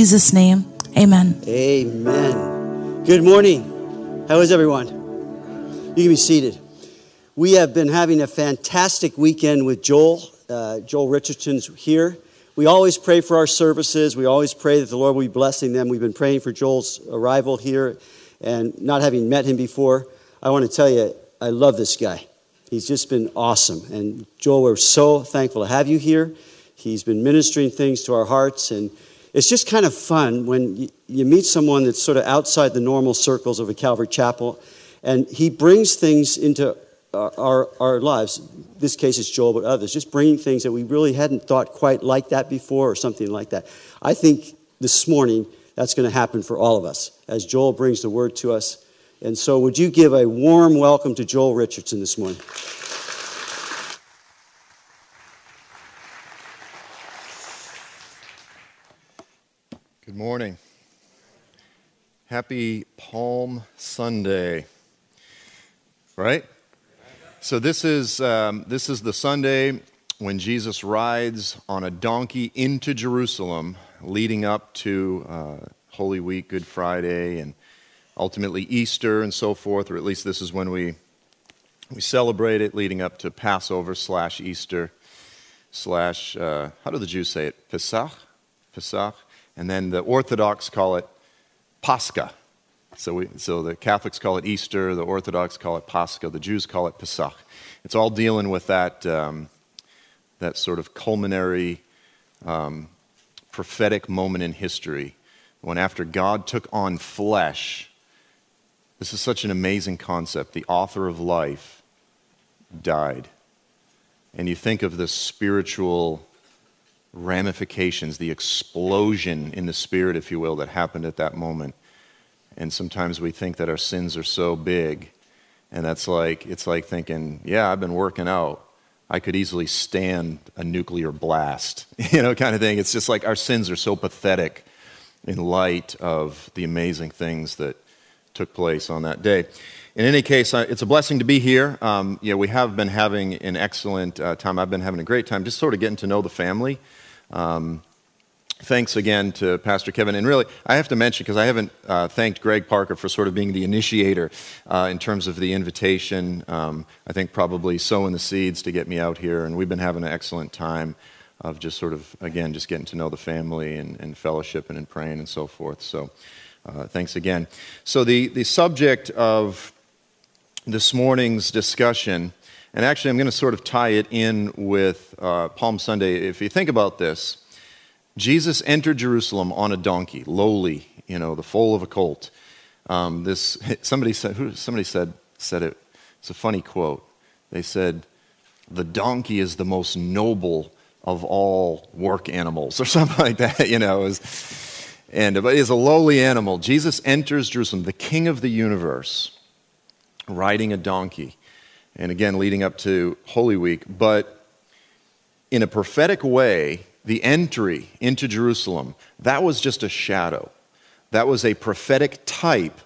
Jesus' name, amen. Amen. Good morning. How is everyone? You can be seated. We have been having a fantastic weekend with Joel. Uh, Joel Richardson's here. We always pray for our services. We always pray that the Lord will be blessing them. We've been praying for Joel's arrival here and not having met him before. I want to tell you, I love this guy. He's just been awesome. And Joel, we're so thankful to have you here. He's been ministering things to our hearts and it's just kind of fun when you meet someone that's sort of outside the normal circles of a Calvary Chapel, and he brings things into our, our, our lives. This case is Joel, but others, just bringing things that we really hadn't thought quite like that before or something like that. I think this morning that's going to happen for all of us as Joel brings the word to us. And so, would you give a warm welcome to Joel Richardson this morning? Morning. Happy Palm Sunday. Right? So this is um, this is the Sunday when Jesus rides on a donkey into Jerusalem, leading up to uh, Holy Week, Good Friday, and ultimately Easter and so forth. Or at least this is when we we celebrate it, leading up to Passover slash Easter slash uh, how do the Jews say it? Pesach, Pesach. And then the Orthodox call it Pascha. So, we, so the Catholics call it Easter, the Orthodox call it Pascha, the Jews call it Pesach. It's all dealing with that, um, that sort of culminary um, prophetic moment in history when after God took on flesh, this is such an amazing concept. The author of life died. And you think of the spiritual ramifications, the explosion in the spirit, if you will, that happened at that moment. And sometimes we think that our sins are so big, and that's like, it's like thinking, yeah, I've been working out. I could easily stand a nuclear blast, you know, kind of thing. It's just like our sins are so pathetic in light of the amazing things that took place on that day. In any case, it's a blessing to be here. Um, yeah, we have been having an excellent uh, time. I've been having a great time just sort of getting to know the family. Um, thanks again to Pastor Kevin. And really, I have to mention, because I haven't uh, thanked Greg Parker for sort of being the initiator uh, in terms of the invitation. Um, I think probably sowing the seeds to get me out here. And we've been having an excellent time of just sort of, again, just getting to know the family and, and fellowship and, and praying and so forth. So uh, thanks again. So the, the subject of this morning's discussion and actually, I'm going to sort of tie it in with uh, Palm Sunday. If you think about this, Jesus entered Jerusalem on a donkey, lowly, you know, the foal of a colt. Um, this somebody said who, somebody said said it. It's a funny quote. They said, "The donkey is the most noble of all work animals," or something like that. You know, was, and but is a lowly animal. Jesus enters Jerusalem, the King of the universe, riding a donkey and again leading up to Holy Week. But in a prophetic way, the entry into Jerusalem, that was just a shadow. That was a prophetic type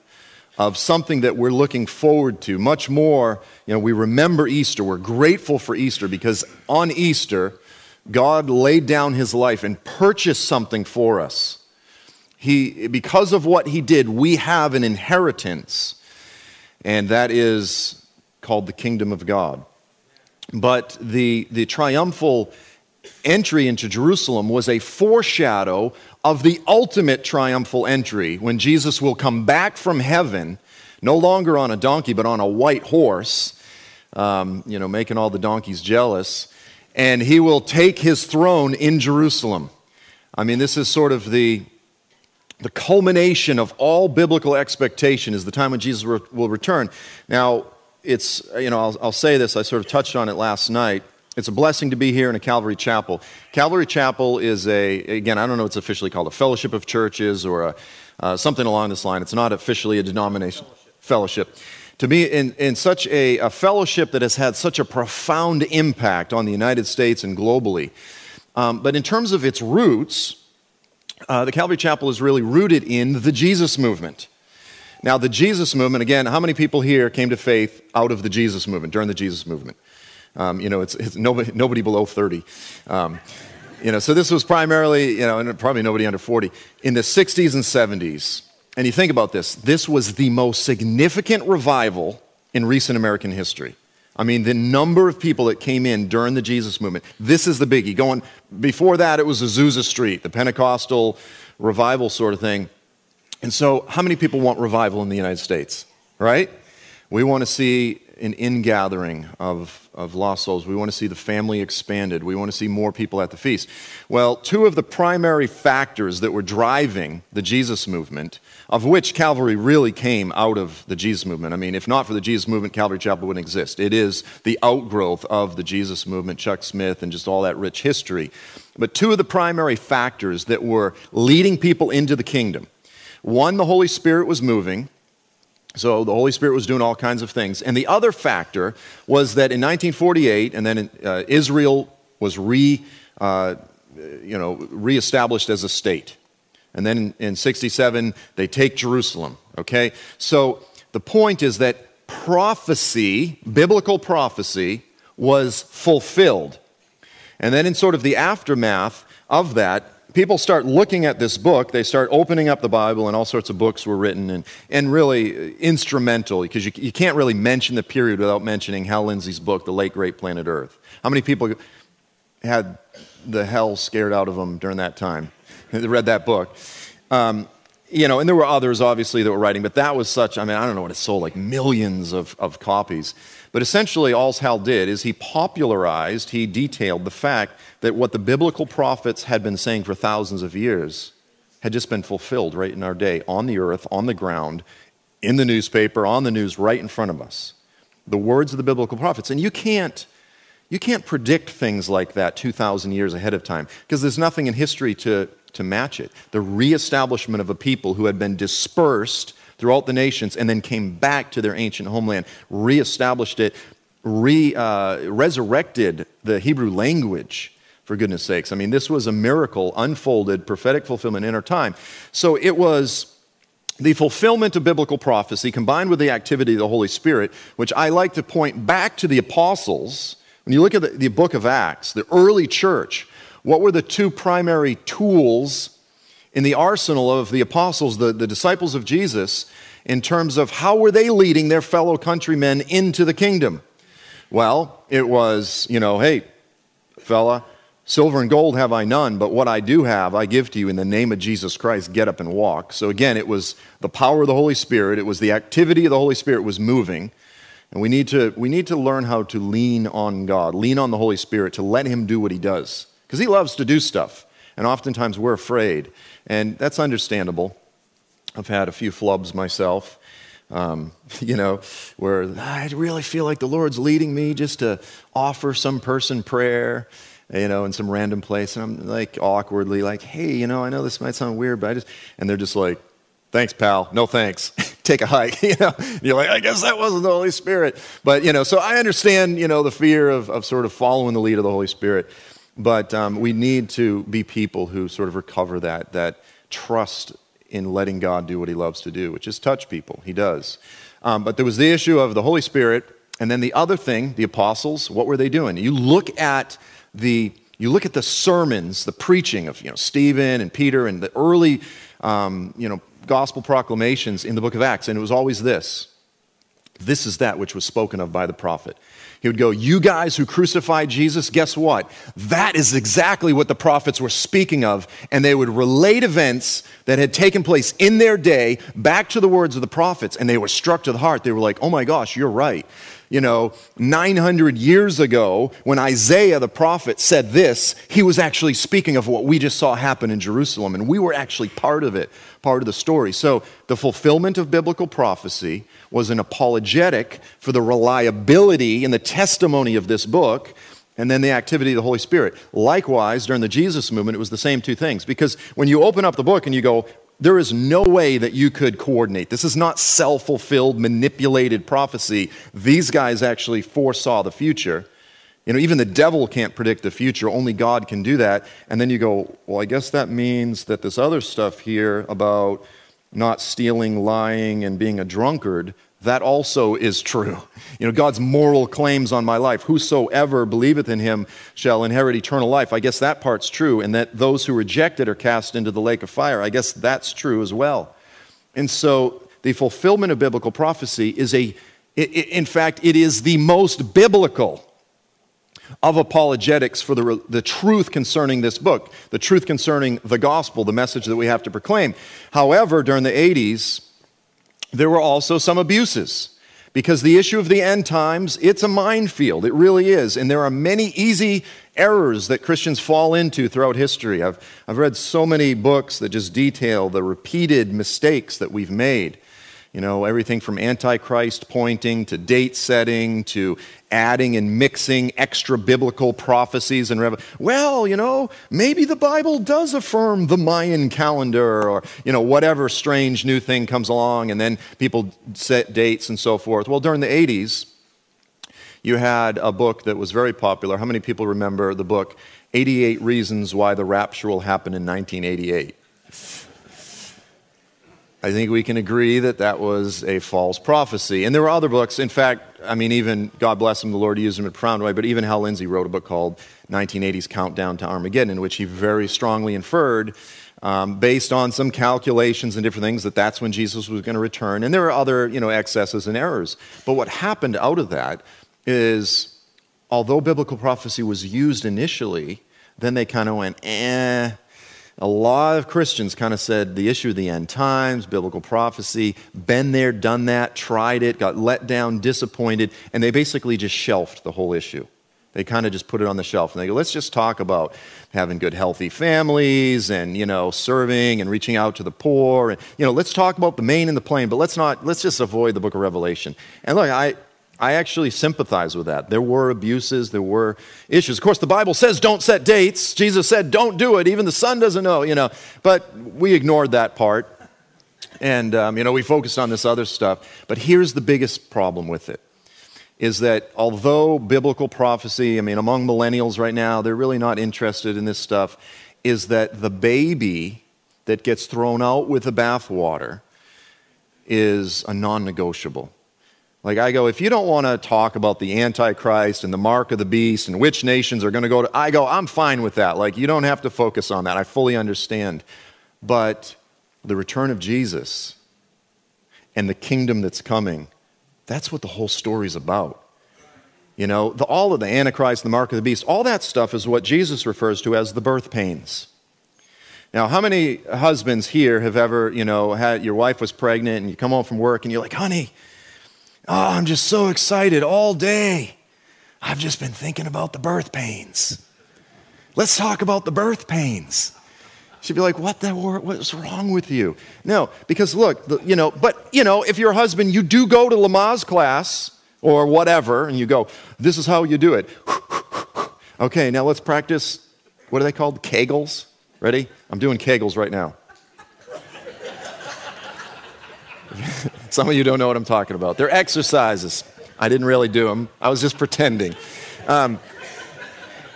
of something that we're looking forward to. Much more, you know, we remember Easter. We're grateful for Easter because on Easter, God laid down his life and purchased something for us. He, because of what he did, we have an inheritance, and that is called the kingdom of God. But the, the triumphal entry into Jerusalem was a foreshadow of the ultimate triumphal entry when Jesus will come back from heaven, no longer on a donkey, but on a white horse, um, you know, making all the donkeys jealous, and he will take his throne in Jerusalem. I mean, this is sort of the, the culmination of all biblical expectation is the time when Jesus will return. Now, it's, you know, I'll, I'll say this, I sort of touched on it last night. It's a blessing to be here in a Calvary Chapel. Calvary Chapel is a, again, I don't know, it's officially called a fellowship of churches or a, uh, something along this line. It's not officially a denomination fellowship. fellowship. To be in, in such a, a, fellowship that has had such a profound impact on the United States and globally. Um, but in terms of its roots, uh, the Calvary Chapel is really rooted in the Jesus movement. Now, the Jesus movement, again, how many people here came to faith out of the Jesus movement, during the Jesus movement? Um, you know, it's, it's nobody, nobody, below 30. Um, You know, so this was primarily, you know, and probably nobody under 40, in the 60s and 70s. And you think about this this was the most significant revival in recent American history. I mean, the number of people that came in during the Jesus movement, this is the biggie. Going before that, it was Azusa Street, the Pentecostal revival sort of thing. And so, how many people want revival in the United States, right? We want to see an ingathering of, of lost souls. We want to see the family expanded. We want to see more people at the feast. Well, two of the primary factors that were driving the Jesus movement, of which Calvary really came out of the Jesus movement. I mean, if not for the Jesus movement, Calvary Chapel wouldn't exist. It is the outgrowth of the Jesus movement, Chuck Smith, and just all that rich history. But two of the primary factors that were leading people into the kingdom one, the Holy Spirit was moving. So the Holy Spirit was doing all kinds of things. And the other factor was that in 1948, and then uh, Israel was re, uh, you know, reestablished as a state. And then in 67, they take Jerusalem, okay? So the point is that prophecy, biblical prophecy, was fulfilled. And then in sort of the aftermath of that, people start looking at this book, they start opening up the Bible, and all sorts of books were written, and, and really instrumental, because you, you can't really mention the period without mentioning Hal Lindsey's book, The Late Great Planet Earth. How many people had the hell scared out of them during that time? They read that book. Um, you know, and there were others, obviously, that were writing, but that was such, I mean, I don't know what it sold, like millions of, of copies. But essentially, all Hal did is he popularized, he detailed the fact that what the biblical prophets had been saying for thousands of years had just been fulfilled right in our day, on the earth, on the ground, in the newspaper, on the news, right in front of us. The words of the biblical prophets. And you can't, you can't predict things like that 2,000 years ahead of time because there's nothing in history to, to match it. The reestablishment of a people who had been dispersed throughout the nations and then came back to their ancient homeland, reestablished it, re, uh, resurrected the Hebrew language, for goodness sakes. I mean, this was a miracle, unfolded, prophetic fulfillment in our time. So it was the fulfillment of biblical prophecy combined with the activity of the Holy Spirit, which I like to point back to the apostles. When you look at the, the book of Acts, the early church, what were the two primary tools in the arsenal of the apostles, the, the disciples of Jesus, in terms of how were they leading their fellow countrymen into the kingdom? Well, it was, you know, hey, fella, silver and gold have I none, but what I do have, I give to you in the name of Jesus Christ. Get up and walk. So again, it was the power of the Holy Spirit, it was the activity of the Holy Spirit was moving. And we need to, we need to learn how to lean on God, lean on the Holy Spirit to let Him do what He does. Because He loves to do stuff. And oftentimes we're afraid. And that's understandable. I've had a few flubs myself, um, you know, where I really feel like the Lord's leading me just to offer some person prayer, you know, in some random place. And I'm like awkwardly like, hey, you know, I know this might sound weird, but I just, and they're just like, thanks, pal. No thanks. Take a hike. You know, you're like, I guess that wasn't the Holy Spirit. But, you know, so I understand, you know, the fear of, of sort of following the lead of the Holy Spirit. But um, we need to be people who sort of recover that, that trust in letting God do what he loves to do, which is touch people. He does. Um, but there was the issue of the Holy Spirit. And then the other thing, the apostles, what were they doing? You look at the you look at the sermons, the preaching of you know, Stephen and Peter and the early um, you know, gospel proclamations in the book of Acts, and it was always this this is that which was spoken of by the prophet. He would go, You guys who crucified Jesus, guess what? That is exactly what the prophets were speaking of. And they would relate events that had taken place in their day back to the words of the prophets. And they were struck to the heart. They were like, Oh my gosh, you're right. You know, 900 years ago, when Isaiah the prophet said this, he was actually speaking of what we just saw happen in Jerusalem. And we were actually part of it, part of the story. So the fulfillment of biblical prophecy was an apologetic for the reliability and the testimony of this book and then the activity of the Holy Spirit. Likewise, during the Jesus movement, it was the same two things. Because when you open up the book and you go, there is no way that you could coordinate. This is not self fulfilled, manipulated prophecy. These guys actually foresaw the future. You know, even the devil can't predict the future, only God can do that. And then you go, well, I guess that means that this other stuff here about not stealing, lying, and being a drunkard, that also is true. You know, God's moral claims on my life. Whosoever believeth in him shall inherit eternal life. I guess that part's true. And that those who reject it are cast into the lake of fire. I guess that's true as well. And so the fulfillment of biblical prophecy is a, in fact, it is the most biblical of apologetics for the, the truth concerning this book, the truth concerning the gospel, the message that we have to proclaim. However, during the 80s, there were also some abuses. Because the issue of the end times it's a minefield. It really is. And there are many easy errors that christians fall into throughout history. I've, I've read so many books that just detail the repeated mistakes that we've made you know, everything from antichrist pointing to date setting to adding and mixing extra biblical prophecies and rev- well, you know, maybe the Bible does affirm the Mayan calendar or you know whatever strange new thing comes along and then people set dates and so forth. Well, during the 80s, you had a book that was very popular. How many people remember the book 88 Reasons Why the Rapture Will Happen in 1988? I think we can agree that that was a false prophecy. And there were other books. In fact, I mean, even God bless him, the Lord used him in a profound way, but even Hal Lindsey wrote a book called 1980s Countdown to Armageddon, in which he very strongly inferred, um, based on some calculations and different things, that that's when Jesus was going to return. And there were other, you know, excesses and errors. But what happened out of that is, although biblical prophecy was used initially, then they kind of went, eh, a lot of Christians kind of said the issue of the end times, biblical prophecy, been there, done that, tried it, got let down, disappointed, and they basically just shelved the whole issue. They kind of just put it on the shelf and they go, let's just talk about having good, healthy families and, you know, serving and reaching out to the poor. And, you know, let's talk about the main and the plain, but let's not, let's just avoid the book of Revelation. And look, I, I actually sympathize with that. There were abuses, there were issues. Of course, the Bible says don't set dates. Jesus said don't do it. Even the son doesn't know, you know. But we ignored that part. And, um, you know, we focused on this other stuff. But here's the biggest problem with it is that although biblical prophecy, I mean, among millennials right now, they're really not interested in this stuff, is that the baby that gets thrown out with the bathwater is a non negotiable. Like I go, if you don't want to talk about the Antichrist and the mark of the beast and which nations are going to go to, I go, I'm fine with that. Like you don't have to focus on that. I fully understand. But the return of Jesus and the kingdom that's coming, that's what the whole story's about. You know, the, all of the Antichrist, the mark of the beast, all that stuff is what Jesus refers to as the birth pains. Now, how many husbands here have ever, you know, had your wife was pregnant and you come home from work and you're like, honey, Oh, I'm just so excited all day. I've just been thinking about the birth pains. Let's talk about the birth pains. She'd be like, "What the what's wrong with you?" No, because look, the, you know, but you know, if you're a husband, you do go to Lamaze class or whatever, and you go, "This is how you do it." okay, now let's practice. What are they called? Kegels. Ready? I'm doing Kegels right now. Some of you don't know what I'm talking about. They're exercises. I didn't really do them, I was just pretending. Um,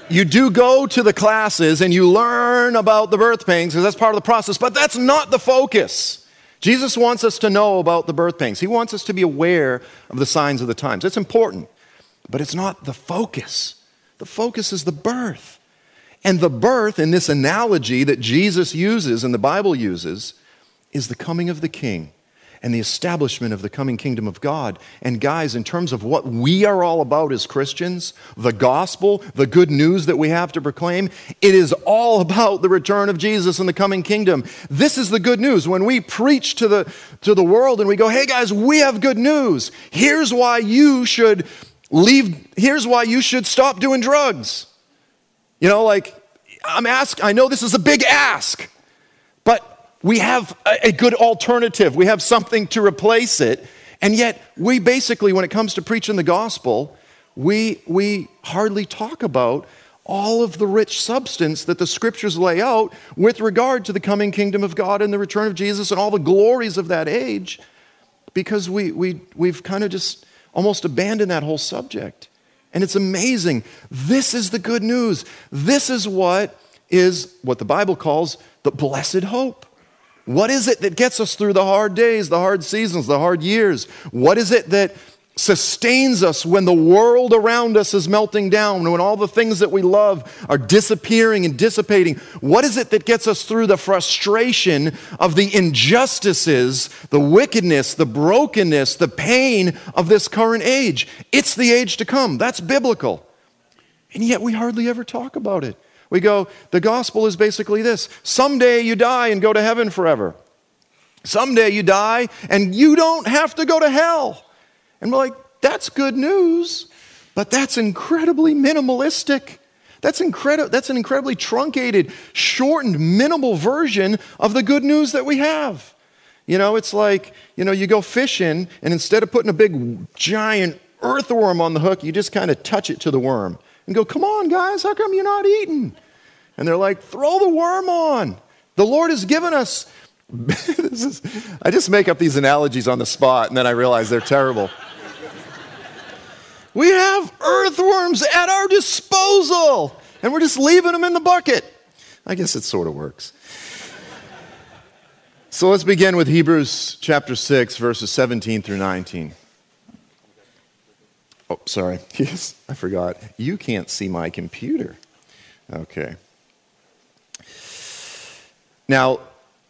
you do go to the classes and you learn about the birth pains because that's part of the process, but that's not the focus. Jesus wants us to know about the birth pains. He wants us to be aware of the signs of the times. It's important, but it's not the focus. The focus is the birth. And the birth, in this analogy that Jesus uses and the Bible uses, is the coming of the king and the establishment of the coming kingdom of God. And guys, in terms of what we are all about as Christians, the gospel, the good news that we have to proclaim, it is all about the return of Jesus and the coming kingdom. This is the good news. When we preach to the, to the world and we go, hey guys, we have good news. Here's why you should leave, here's why you should stop doing drugs. You know, like, I'm asking, I know this is a big ask, we have a good alternative. We have something to replace it. And yet, we basically, when it comes to preaching the gospel, we, we hardly talk about all of the rich substance that the scriptures lay out with regard to the coming kingdom of God and the return of Jesus and all the glories of that age because we, we, we've kind of just almost abandoned that whole subject. And it's amazing. This is the good news. This is what is what the Bible calls the blessed hope. What is it that gets us through the hard days, the hard seasons, the hard years? What is it that sustains us when the world around us is melting down, when all the things that we love are disappearing and dissipating? What is it that gets us through the frustration of the injustices, the wickedness, the brokenness, the pain of this current age? It's the age to come. That's biblical. And yet we hardly ever talk about it. We go, the gospel is basically this someday you die and go to heaven forever. Someday you die and you don't have to go to hell. And we're like, that's good news, but that's incredibly minimalistic. That's, incredi- that's an incredibly truncated, shortened, minimal version of the good news that we have. You know, it's like, you know, you go fishing, and instead of putting a big, giant earthworm on the hook, you just kind of touch it to the worm and go, Come on, guys, how come you're not eating? And they're like, Throw the worm on. The Lord has given us. is, I just make up these analogies on the spot, and then I realize they're terrible. We have earthworms at our disposal, and we're just leaving them in the bucket. I guess it sort of works. So let's begin with Hebrews chapter 6, verses 17 through 19. Oh, sorry. Yes, I forgot. You can't see my computer. Okay. Now,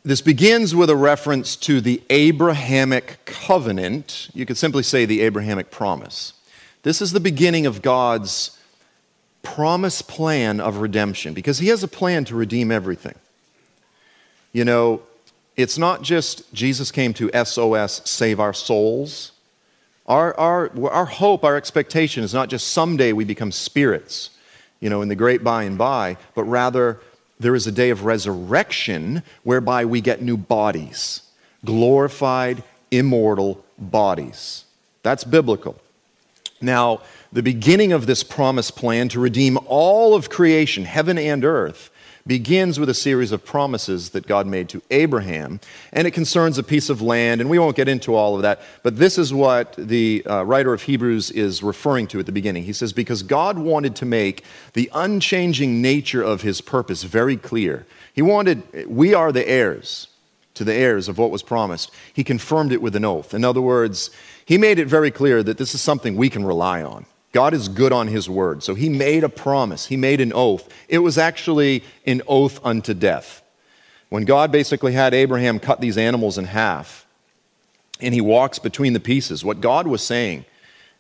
this begins with a reference to the Abrahamic covenant. You could simply say the Abrahamic promise. This is the beginning of God's promise plan of redemption because He has a plan to redeem everything. You know, it's not just Jesus came to SOS, save our souls. Our, our, our hope, our expectation is not just someday we become spirits, you know, in the great by and by, but rather there is a day of resurrection whereby we get new bodies, glorified, immortal bodies. That's biblical. Now, the beginning of this promise plan to redeem all of creation, heaven and earth, begins with a series of promises that God made to Abraham, and it concerns a piece of land, and we won't get into all of that, but this is what the uh, writer of Hebrews is referring to at the beginning. He says, Because God wanted to make the unchanging nature of his purpose very clear. He wanted, we are the heirs to the heirs of what was promised. He confirmed it with an oath. In other words, he made it very clear that this is something we can rely on. God is good on his word. So he made a promise, he made an oath. It was actually an oath unto death. When God basically had Abraham cut these animals in half, and he walks between the pieces, what God was saying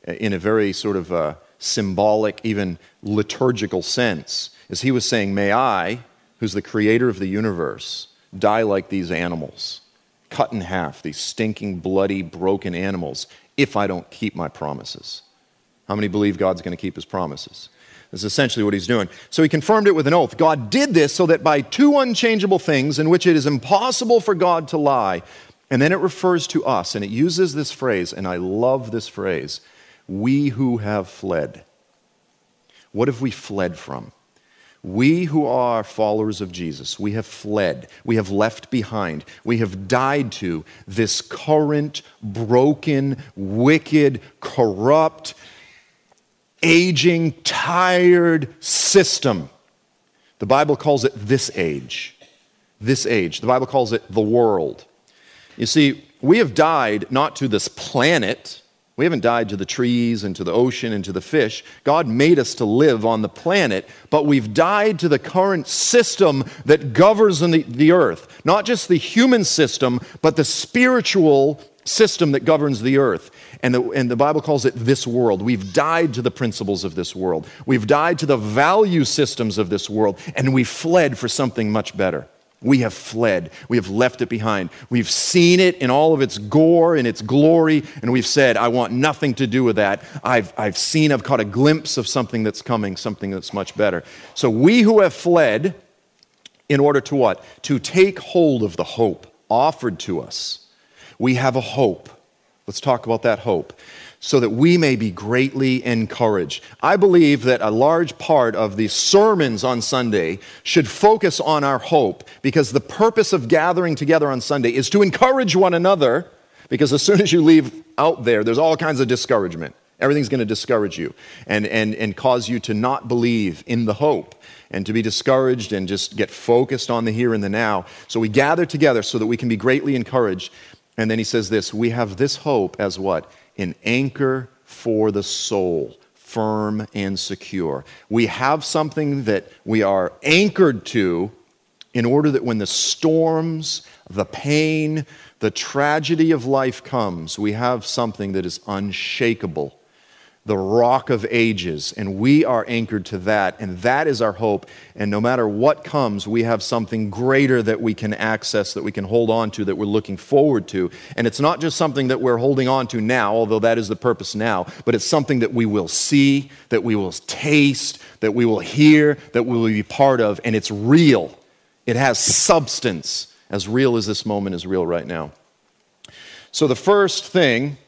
uh, in a very sort of uh, symbolic, even liturgical sense, is he was saying, May I, who's the creator of the universe, die like these animals cut in half, these stinking, bloody, broken animals, if I don't keep my promises. How many believe God's going to keep his promises? This is essentially what he's doing. So he confirmed it with an oath. God did this so that by two unchangeable things in which it is impossible for God to lie, and then it refers to us, and it uses this phrase, and I love this phrase we who have fled. What have we fled from? We who are followers of Jesus, we have fled, we have left behind, we have died to this current, broken, wicked, corrupt, aging, tired system. The Bible calls it this age. This age. The Bible calls it the world. You see, we have died not to this planet we haven't died to the trees and to the ocean and to the fish. God made us to live on the planet, but we've died to the current system that governs the, the earth. Not just the human system, but the spiritual system that governs the earth. And the, and the Bible calls it this world. We've died to the principles of this world. We've died to the value systems of this world, and we fled for something much better. We have fled. We have left it behind. We've seen it in all of its gore and its glory, and we've said, I want nothing to do with that. I've, I've seen, I've caught a glimpse of something that's coming, something that's much better. So we who have fled, in order to what? To take hold of the hope offered to us. We have a hope. Let's talk about that hope so that we may be greatly encouraged. I believe that a large part of the sermons on Sunday should focus on our hope because the purpose of gathering together on Sunday is to encourage one another because as soon as you leave out there, there's all kinds of discouragement. Everything's going to discourage you and, and, and cause you to not believe in the hope and to be discouraged and just get focused on the here and the now. So we gather together so that we can be greatly encouraged. And then he says this We have this hope as what? An anchor for the soul, firm and secure. We have something that we are anchored to in order that when the storms, the pain, the tragedy of life comes, we have something that is unshakable the rock of ages, and we are anchored to that, and that is our hope. And no matter what comes, we have something greater that we can access, that we can hold on to, that we're looking forward to. And it's not just something that we're holding on to now, although that is the purpose now, but it's something that we will see, that we will taste, that we will hear, that we will be part of, and it's real. It has substance, as real as this moment is real right now. So, the first thing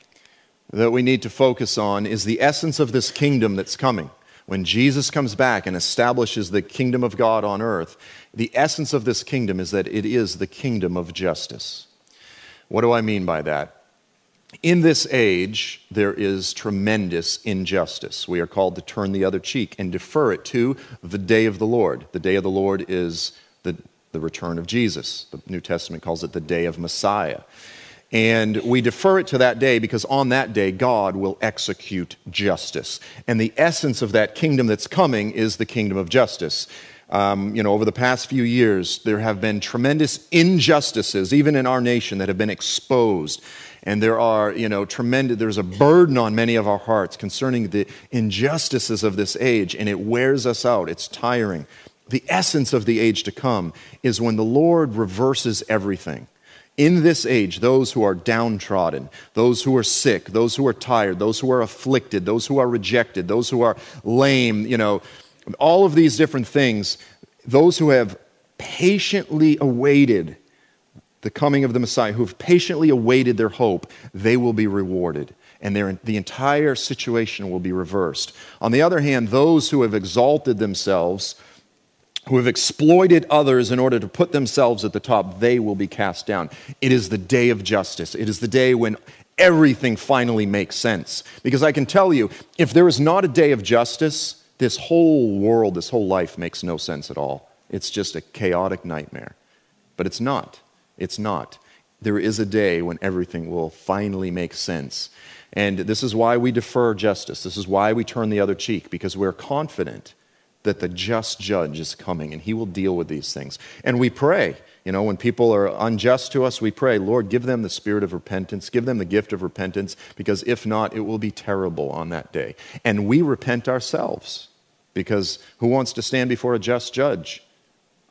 that we need to focus on is the essence of this kingdom that's coming. When Jesus comes back and establishes the kingdom of God on earth, the essence of this kingdom is that it is the kingdom of justice. What do I mean by that? In this age, there is tremendous injustice. We are called to turn the other cheek and defer it to the day of the Lord. The day of the Lord is the, the return of Jesus. The New Testament calls it the day of Messiah. And we defer it to that day because on that day, God will execute justice. And the essence of that kingdom that's coming is the kingdom of justice. Um, you know, over the past few years, there have been tremendous injustices, even in our nation, that have been exposed. And there are, you know, tremendous, there's a burden on many of our hearts concerning the injustices of this age, and it wears us out. It's tiring. The essence of the age to come is when the Lord reverses everything in this age, those who are downtrodden, those who are sick, those who are tired, those who are afflicted, those who are rejected, those who are lame, you know, all of these different things, those who have patiently awaited the coming of the Messiah, who have patiently awaited their hope, they will be rewarded. And the entire situation will be reversed. On the other hand, those who have exalted themselves, who have exploited others in order to put themselves at the top, they will be cast down. It is the day of justice. It is the day when everything finally makes sense. Because I can tell you, if there is not a day of justice, this whole world, this whole life makes no sense at all. It's just a chaotic nightmare. But it's not. It's not. There is a day when everything will finally make sense. And this is why we defer justice. This is why we turn the other cheek, because we're confident that the just judge is coming and he will deal with these things. And we pray, you know, when people are unjust to us, we pray, Lord, give them the spirit of repentance, give them the gift of repentance, because if not, it will be terrible on that day. And we repent ourselves, because who wants to stand before a just judge?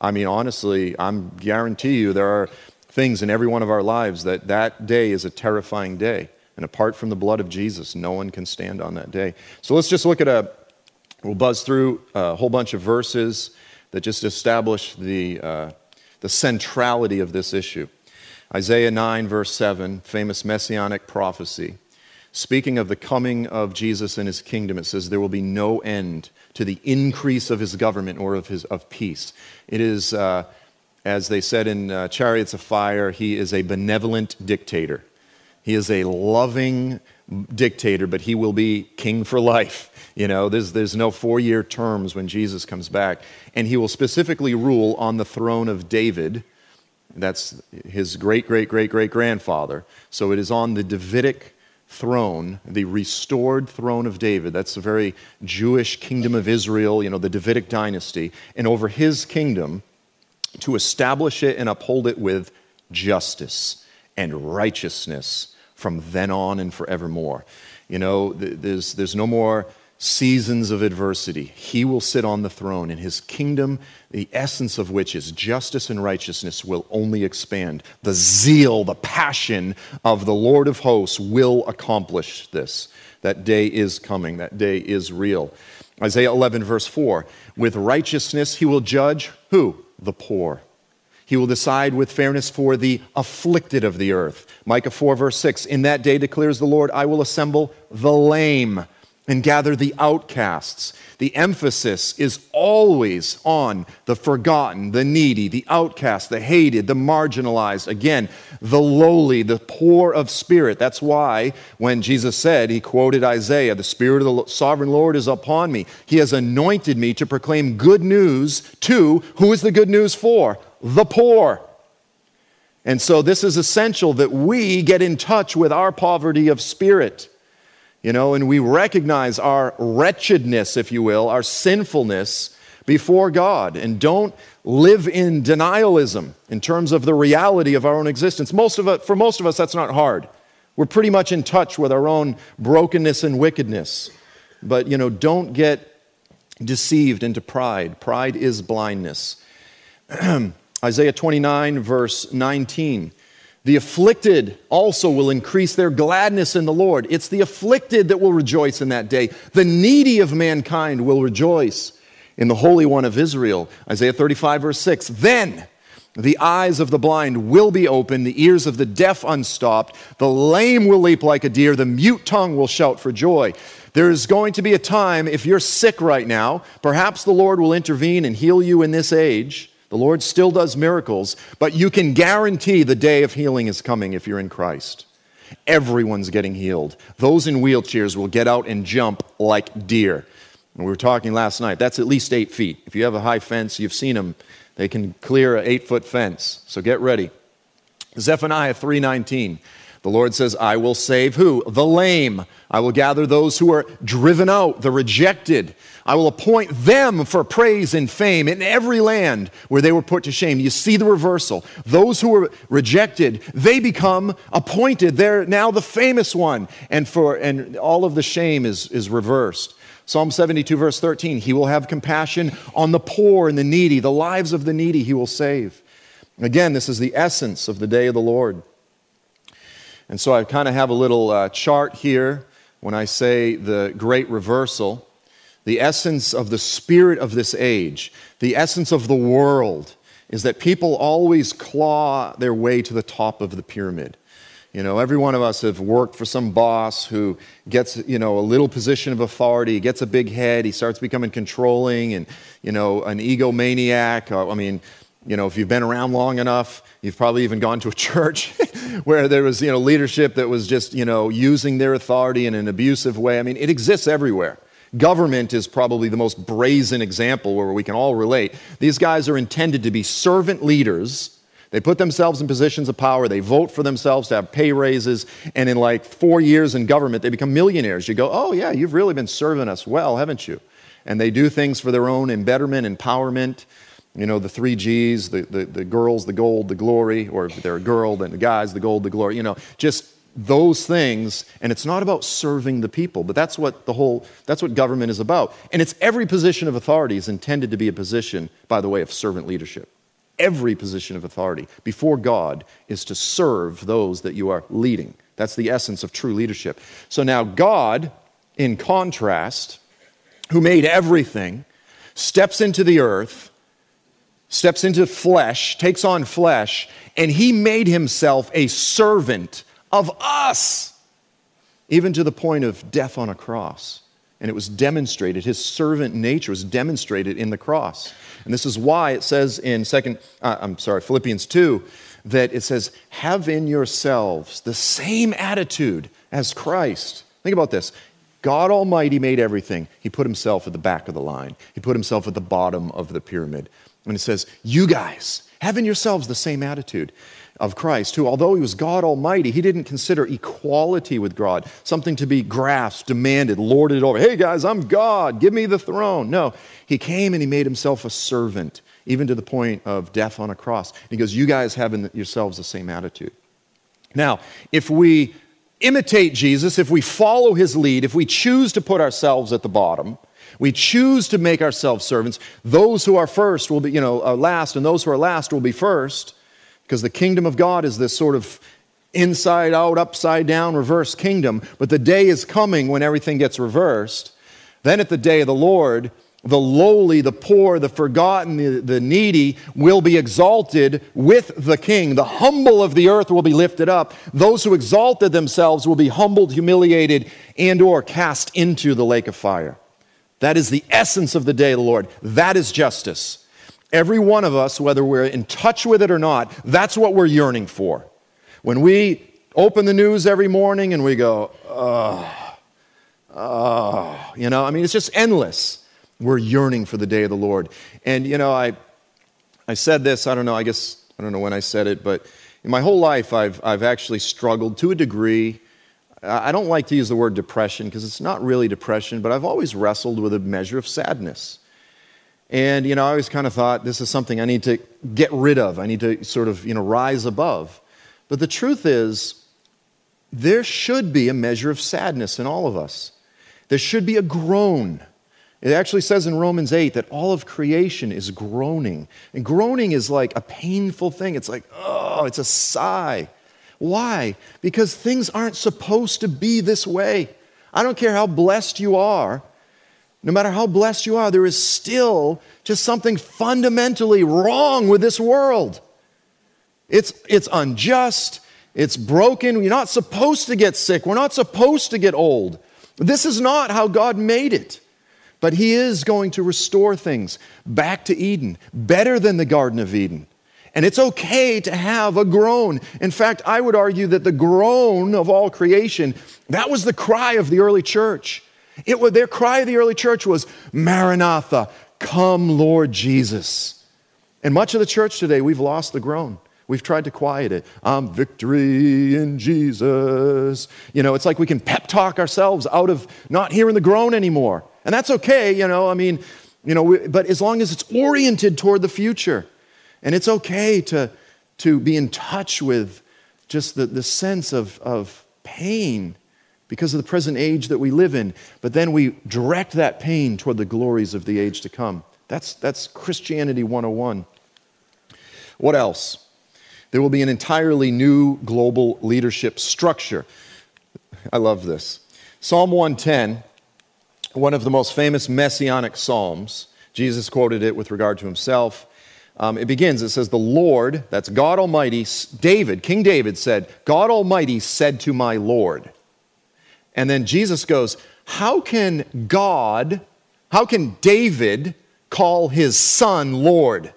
I mean, honestly, I'm guarantee you there are things in every one of our lives that that day is a terrifying day. And apart from the blood of Jesus, no one can stand on that day. So let's just look at a, We'll buzz through a whole bunch of verses that just establish the, uh, the centrality of this issue. Isaiah 9, verse 7, famous messianic prophecy. Speaking of the coming of Jesus and his kingdom, it says, There will be no end to the increase of his government or of, his, of peace. It is, uh, as they said in uh, Chariots of Fire, he is a benevolent dictator. He is a loving dictator, but he will be king for life. You know, there's, there's no four year terms when Jesus comes back. And he will specifically rule on the throne of David. That's his great, great, great, great grandfather. So it is on the Davidic throne, the restored throne of David. That's the very Jewish kingdom of Israel, you know, the Davidic dynasty. And over his kingdom, to establish it and uphold it with justice and righteousness from then on and forevermore. You know, there's, there's no more seasons of adversity. He will sit on the throne, and his kingdom, the essence of which is justice and righteousness, will only expand. The zeal, the passion of the Lord of hosts will accomplish this. That day is coming, that day is real. Isaiah 11, verse 4 With righteousness he will judge who? The poor. He will decide with fairness for the afflicted of the earth. Micah 4, verse 6 In that day declares the Lord, I will assemble the lame and gather the outcasts. The emphasis is always on the forgotten, the needy, the outcast, the hated, the marginalized. Again, the lowly, the poor of spirit. That's why when Jesus said, he quoted Isaiah, the Spirit of the sovereign Lord is upon me. He has anointed me to proclaim good news to, who is the good news for? The poor. And so this is essential that we get in touch with our poverty of spirit. You know, and we recognize our wretchedness, if you will, our sinfulness before God, and don't live in denialism in terms of the reality of our own existence. Most of it, for most of us, that's not hard. We're pretty much in touch with our own brokenness and wickedness. But, you know, don't get deceived into pride. Pride is blindness. Isaiah 29, verse 19. The afflicted also will increase their gladness in the Lord. It's the afflicted that will rejoice in that day. The needy of mankind will rejoice in the Holy One of Israel. Isaiah 35, verse 6. Then the eyes of the blind will be opened, the ears of the deaf unstopped, the lame will leap like a deer, the mute tongue will shout for joy. There's going to be a time, if you're sick right now, perhaps the Lord will intervene and heal you in this age. The Lord still does miracles, but you can guarantee the day of healing is coming if you're in Christ. Everyone's getting healed. Those in wheelchairs will get out and jump like deer. And we were talking last night. That's at least eight feet. If you have a high fence, you've seen them. They can clear an eight-foot fence. So get ready. Zephaniah 3:19. The Lord says, I will save who? The lame. I will gather those who are driven out, the rejected. I will appoint them for praise and fame in every land where they were put to shame. You see the reversal. Those who were rejected, they become appointed. They're now the famous one. And, for, and all of the shame is, is reversed. Psalm 72, verse 13 He will have compassion on the poor and the needy, the lives of the needy He will save. Again, this is the essence of the day of the Lord. And so I kind of have a little uh, chart here when I say the great reversal. The essence of the spirit of this age, the essence of the world, is that people always claw their way to the top of the pyramid. You know, every one of us have worked for some boss who gets, you know, a little position of authority, gets a big head, he starts becoming controlling and, you know, an egomaniac. Uh, I mean, you know, if you've been around long enough, you've probably even gone to a church where there was, you know, leadership that was just, you know, using their authority in an abusive way. I mean, it exists everywhere. Government is probably the most brazen example where we can all relate. These guys are intended to be servant leaders. They put themselves in positions of power. They vote for themselves to have pay raises. And in like four years in government, they become millionaires. You go, oh, yeah, you've really been serving us well, haven't you? And they do things for their own embetterment, empowerment. You know, the three G's, the, the, the girls, the gold, the glory, or if they're a girl, then the guys, the gold, the glory, you know, just those things. And it's not about serving the people, but that's what the whole, that's what government is about. And it's every position of authority is intended to be a position, by the way, of servant leadership. Every position of authority before God is to serve those that you are leading. That's the essence of true leadership. So now, God, in contrast, who made everything, steps into the earth steps into flesh, takes on flesh, and he made himself a servant of us, even to the point of death on a cross. And it was demonstrated, his servant nature was demonstrated in the cross. And this is why it says in second, uh, I'm sorry, Philippians 2, that it says, have in yourselves the same attitude as Christ. Think about this. God Almighty made everything. He put himself at the back of the line. He put himself at the bottom of the pyramid. And it says, You guys, have in yourselves the same attitude of Christ, who, although he was God Almighty, he didn't consider equality with God something to be grasped, demanded, lorded over. Hey guys, I'm God, give me the throne. No, he came and he made himself a servant, even to the point of death on a cross. And he goes, You guys have in yourselves the same attitude. Now, if we imitate Jesus, if we follow his lead, if we choose to put ourselves at the bottom, we choose to make ourselves servants. Those who are first will be, you know, uh, last, and those who are last will be first, because the kingdom of God is this sort of inside out, upside down, reverse kingdom. But the day is coming when everything gets reversed. Then at the day of the Lord, the lowly, the poor, the forgotten, the, the needy will be exalted with the king. The humble of the earth will be lifted up. Those who exalted themselves will be humbled, humiliated, and or cast into the lake of fire. That is the essence of the day of the Lord. That is justice. Every one of us, whether we're in touch with it or not, that's what we're yearning for. When we open the news every morning and we go, oh, oh, you know, I mean, it's just endless. We're yearning for the day of the Lord. And, you know, I, I said this, I don't know, I guess, I don't know when I said it, but in my whole life, I've, I've actually struggled to a degree. I don't like to use the word depression because it's not really depression, but I've always wrestled with a measure of sadness. And, you know, I always kind of thought this is something I need to get rid of. I need to sort of, you know, rise above. But the truth is, there should be a measure of sadness in all of us. There should be a groan. It actually says in Romans 8 that all of creation is groaning. And groaning is like a painful thing. It's like, oh, it's a sigh. Why? Because things aren't supposed to be this way. I don't care how blessed you are. No matter how blessed you are, there is still just something fundamentally wrong with this world. It's, it's unjust, it's broken. You're not supposed to get sick, we're not supposed to get old. This is not how God made it. But He is going to restore things back to Eden, better than the Garden of Eden. And it's okay to have a groan. In fact, I would argue that the groan of all creation, that was the cry of the early church. It was, their cry of the early church was, Maranatha, come, Lord Jesus. And much of the church today, we've lost the groan. We've tried to quiet it. I'm victory in Jesus. You know, it's like we can pep talk ourselves out of not hearing the groan anymore. And that's okay, you know, I mean, you know, we, but as long as it's oriented toward the future. And it's okay to, to be in touch with just the, the sense of, of pain because of the present age that we live in, but then we direct that pain toward the glories of the age to come. That's, that's Christianity 101. What else? There will be an entirely new global leadership structure. I love this. Psalm 110, one of the most famous messianic psalms, Jesus quoted it with regard to himself. Um, it begins, it says, The Lord, that's God Almighty, David, King David said, God Almighty said to my Lord. And then Jesus goes, How can God, how can David call his son Lord?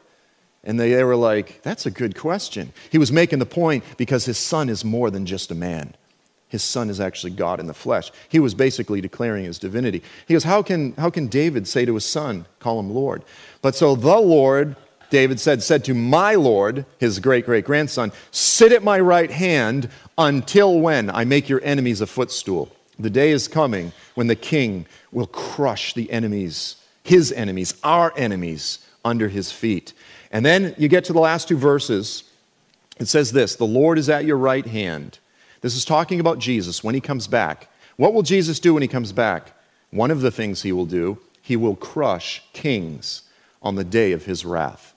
And they, they were like, That's a good question. He was making the point because his son is more than just a man. His son is actually God in the flesh. He was basically declaring his divinity. He goes, How can, how can David say to his son, call him Lord? But so the Lord, David said, said to my Lord, his great great grandson, Sit at my right hand until when I make your enemies a footstool. The day is coming when the king will crush the enemies, his enemies, our enemies, under his feet. And then you get to the last two verses. It says this The Lord is at your right hand. This is talking about Jesus when he comes back. What will Jesus do when he comes back? One of the things he will do, he will crush kings on the day of his wrath.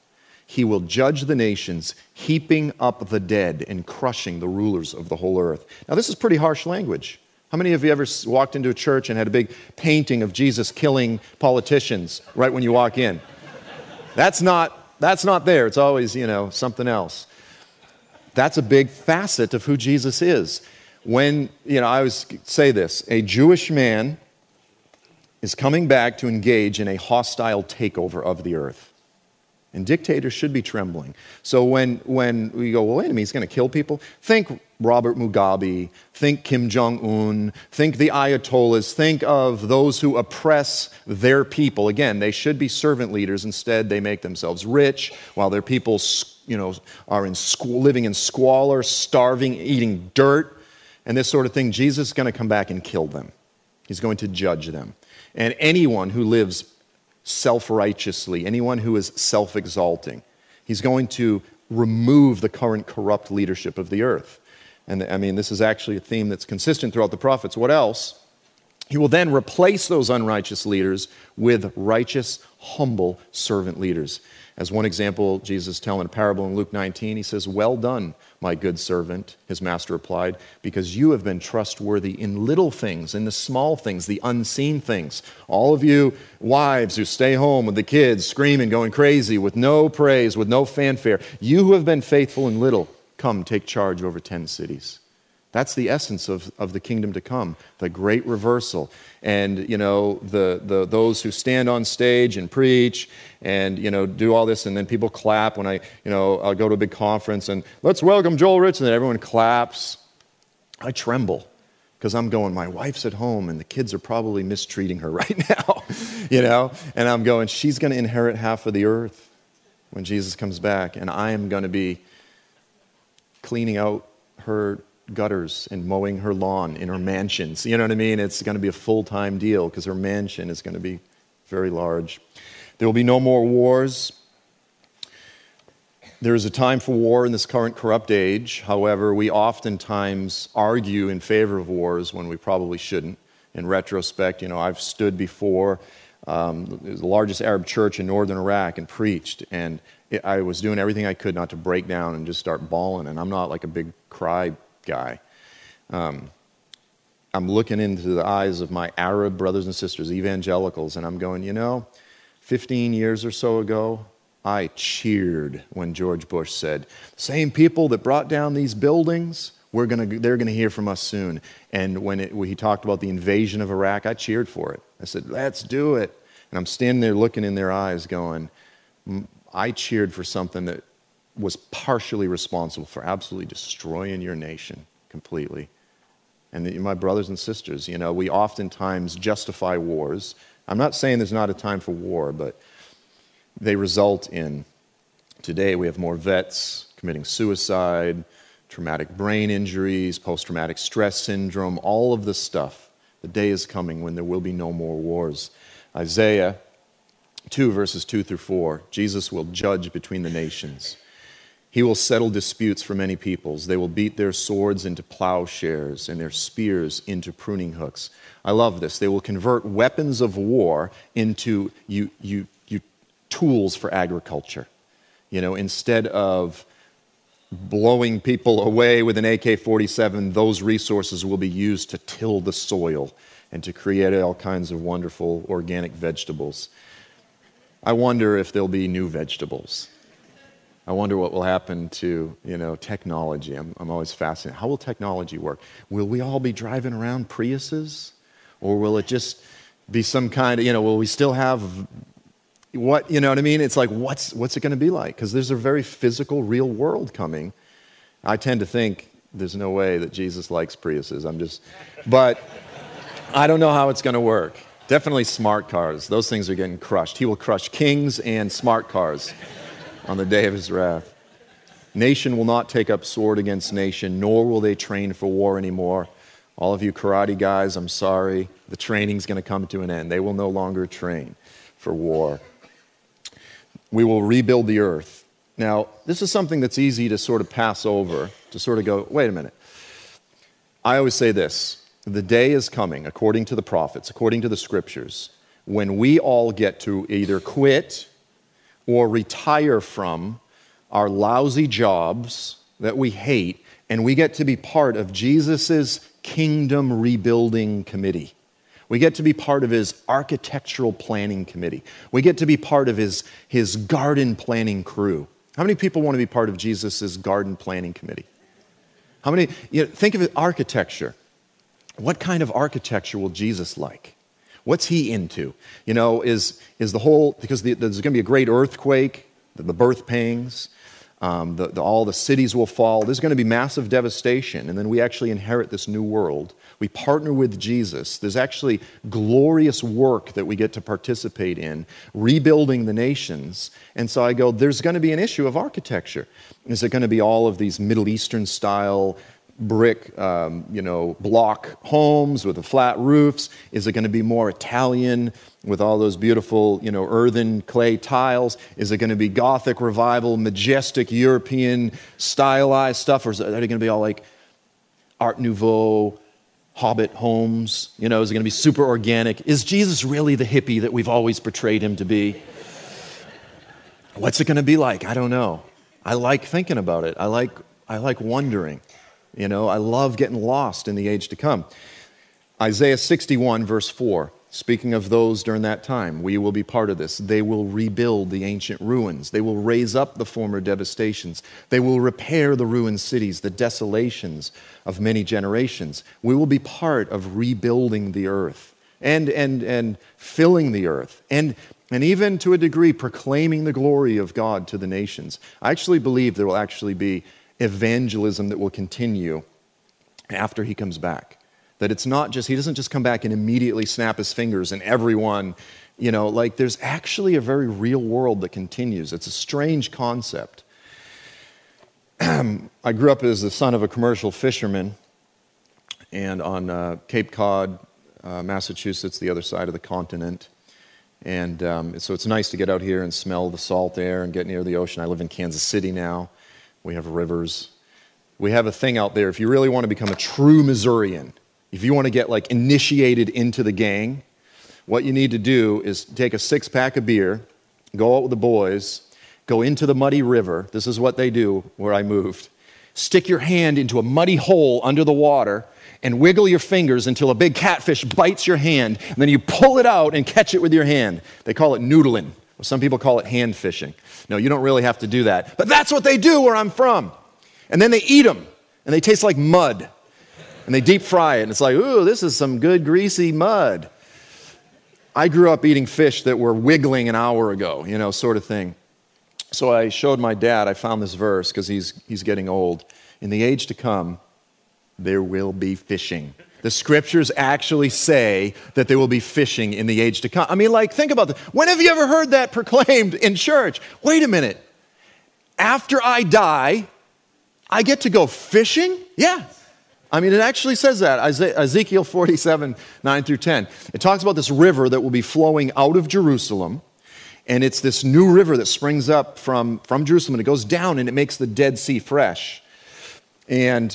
He will judge the nations, heaping up the dead and crushing the rulers of the whole earth. Now, this is pretty harsh language. How many of you ever walked into a church and had a big painting of Jesus killing politicians right when you walk in? That's not, that's not there. It's always, you know, something else. That's a big facet of who Jesus is. When, you know, I always say this a Jewish man is coming back to engage in a hostile takeover of the earth. And dictators should be trembling. So when, when we go, well, he's going to kill people, think Robert Mugabe, think Kim Jong un, think the Ayatollahs, think of those who oppress their people. Again, they should be servant leaders. Instead, they make themselves rich while their people you know, are in living in squalor, starving, eating dirt, and this sort of thing. Jesus is going to come back and kill them. He's going to judge them. And anyone who lives self righteously, anyone who is self exalting. He's going to remove the current corrupt leadership of the earth. And I mean, this is actually a theme that's consistent throughout the prophets. What else? He will then replace those unrighteous leaders with righteous, humble servant leaders. As one example, Jesus telling a parable in Luke 19, he says, Well done, my good servant, his master replied, because you have been trustworthy in little things, in the small things, the unseen things. All of you wives who stay home with the kids screaming, going crazy, with no praise, with no fanfare, you who have been faithful in little, come take charge over 10 cities. That's the essence of, of the kingdom to come, the great reversal. And, you know, the, the, those who stand on stage and preach and, you know, do all this, and then people clap when I, you know, I'll go to a big conference and let's welcome Joel Rich, and then everyone claps. I tremble because I'm going, my wife's at home and the kids are probably mistreating her right now, you know? And I'm going, she's going to inherit half of the earth when Jesus comes back, and I am going to be cleaning out her gutters and mowing her lawn in her mansions. You know what I mean? It's going to be a full time deal because her mansion is going to be very large. There will be no more wars. There is a time for war in this current corrupt age. However, we oftentimes argue in favor of wars when we probably shouldn't. In retrospect, you know, I've stood before um, the largest Arab church in northern Iraq and preached, and I was doing everything I could not to break down and just start bawling. And I'm not like a big cry guy. Um, I'm looking into the eyes of my Arab brothers and sisters, evangelicals, and I'm going, you know, 15 years or so ago, I cheered when George Bush said, same people that brought down these buildings, we're gonna, they're going to hear from us soon. And when, it, when he talked about the invasion of Iraq, I cheered for it. I said, let's do it. And I'm standing there looking in their eyes, going, I cheered for something that was partially responsible for absolutely destroying your nation completely. And the, my brothers and sisters, you know, we oftentimes justify wars. I'm not saying there's not a time for war, but they result in today we have more vets committing suicide, traumatic brain injuries, post traumatic stress syndrome, all of this stuff. The day is coming when there will be no more wars. Isaiah 2, verses 2 through 4 Jesus will judge between the nations. He will settle disputes for many peoples. They will beat their swords into plowshares and their spears into pruning hooks. I love this. They will convert weapons of war into you, you, you, tools for agriculture. You know, instead of blowing people away with an AK 47, those resources will be used to till the soil and to create all kinds of wonderful organic vegetables. I wonder if there'll be new vegetables I wonder what will happen to you know technology. I'm, I'm always fascinated. How will technology work? Will we all be driving around Priuses, or will it just be some kind of you know? Will we still have what you know what I mean? It's like what's what's it going to be like? Because there's a very physical, real world coming. I tend to think there's no way that Jesus likes Priuses. I'm just, but I don't know how it's going to work. Definitely smart cars. Those things are getting crushed. He will crush kings and smart cars on the day of his wrath. Nation will not take up sword against nation, nor will they train for war anymore. All of you karate guys, I'm sorry. The training's going to come to an end. They will no longer train for war. We will rebuild the earth. Now, this is something that's easy to sort of pass over, to sort of go, wait a minute. I always say this the day is coming, according to the prophets, according to the scriptures, when we all get to either quit or retire from our lousy jobs that we hate, and we get to be part of Jesus' kingdom rebuilding committee. We get to be part of his architectural planning committee. We get to be part of his, his garden planning crew. How many people want to be part of Jesus' garden planning committee? How many, you know, think of it architecture. What kind of architecture will Jesus like? What's he into? You know, is, is the whole, because the, there's going to be a great earthquake, the, the birth pangs, um, the, the, all the cities will fall. There's going to be massive devastation. And then we actually inherit this new world. We partner with Jesus. There's actually glorious work that we get to participate in, rebuilding the nations. And so I go, there's going to be an issue of architecture. Is it going to be all of these Middle Eastern style brick, um, you know, block homes with the flat roofs? Is it going to be more Italian with all those beautiful, you know, earthen clay tiles? Is it going to be Gothic revival, majestic European stylized stuff, or is it, are they going to be all like Art Nouveau, hobbit homes? You know, is it going to be super organic? Is Jesus really the hippie that we've always portrayed him to be? What's it going to be like? I don't know. I like thinking about it. I like, I like wondering. You know, I love getting lost in the age to come. Isaiah 61, verse 4. Speaking of those during that time, we will be part of this. They will rebuild the ancient ruins. They will raise up the former devastations. They will repair the ruined cities, the desolations of many generations. We will be part of rebuilding the earth and, and, and filling the earth and, and even to a degree proclaiming the glory of God to the nations. I actually believe there will actually be evangelism that will continue after he comes back. That it's not just, he doesn't just come back and immediately snap his fingers and everyone, you know, like there's actually a very real world that continues. It's a strange concept. I grew up as the son of a commercial fisherman and on uh, Cape Cod, uh, Massachusetts, the other side of the continent. And um, so it's nice to get out here and smell the salt air and get near the ocean. I live in Kansas City now. We have rivers. We have a thing out there. If you really want to become a true Missourian, if you want to get like initiated into the gang, what you need to do is take a six pack of beer, go out with the boys, go into the muddy river. This is what they do where I moved. Stick your hand into a muddy hole under the water and wiggle your fingers until a big catfish bites your hand. And then you pull it out and catch it with your hand. They call it noodling. Some people call it hand fishing. No, you don't really have to do that. But that's what they do where I'm from. And then they eat them, and they taste like mud and they deep fry it, and it's like, ooh, this is some good greasy mud. I grew up eating fish that were wiggling an hour ago, you know, sort of thing. So I showed my dad, I found this verse because he's, he's getting old. In the age to come, there will be fishing. The scriptures actually say that there will be fishing in the age to come. I mean, like, think about this. When have you ever heard that proclaimed in church? Wait a minute. After I die, I get to go fishing? Yeah. I mean, it actually says that, Ezekiel 47, 9 through 10. It talks about this river that will be flowing out of Jerusalem. And it's this new river that springs up from, from Jerusalem and it goes down and it makes the Dead Sea fresh. And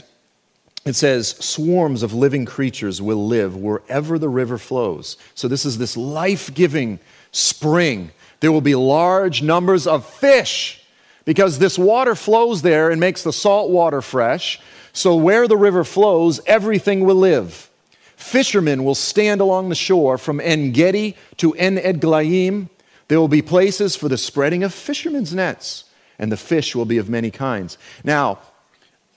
it says, swarms of living creatures will live wherever the river flows. So, this is this life giving spring. There will be large numbers of fish because this water flows there and makes the salt water fresh. So where the river flows, everything will live. Fishermen will stand along the shore from En Gedi to En Eglaim. There will be places for the spreading of fishermen's nets, and the fish will be of many kinds. Now,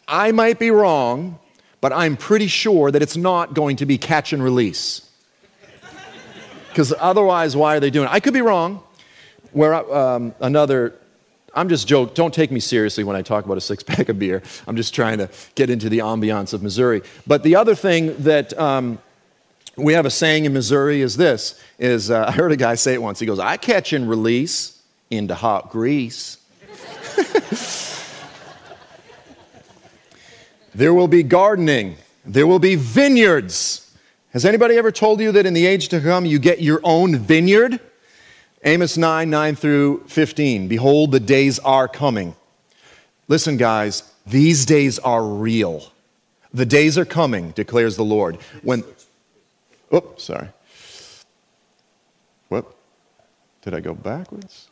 I might be wrong, but I'm pretty sure that it's not going to be catch and release. Because otherwise, why are they doing it? I could be wrong. Where um, another I'm just joke. Don't take me seriously when I talk about a six pack of beer. I'm just trying to get into the ambiance of Missouri. But the other thing that um, we have a saying in Missouri is this: is uh, I heard a guy say it once. He goes, "I catch and release into hot grease." there will be gardening. There will be vineyards. Has anybody ever told you that in the age to come you get your own vineyard? Amos 9, 9 through 15. Behold, the days are coming. Listen, guys, these days are real. The days are coming, declares the Lord. When, oh, sorry. What? Did I go backwards?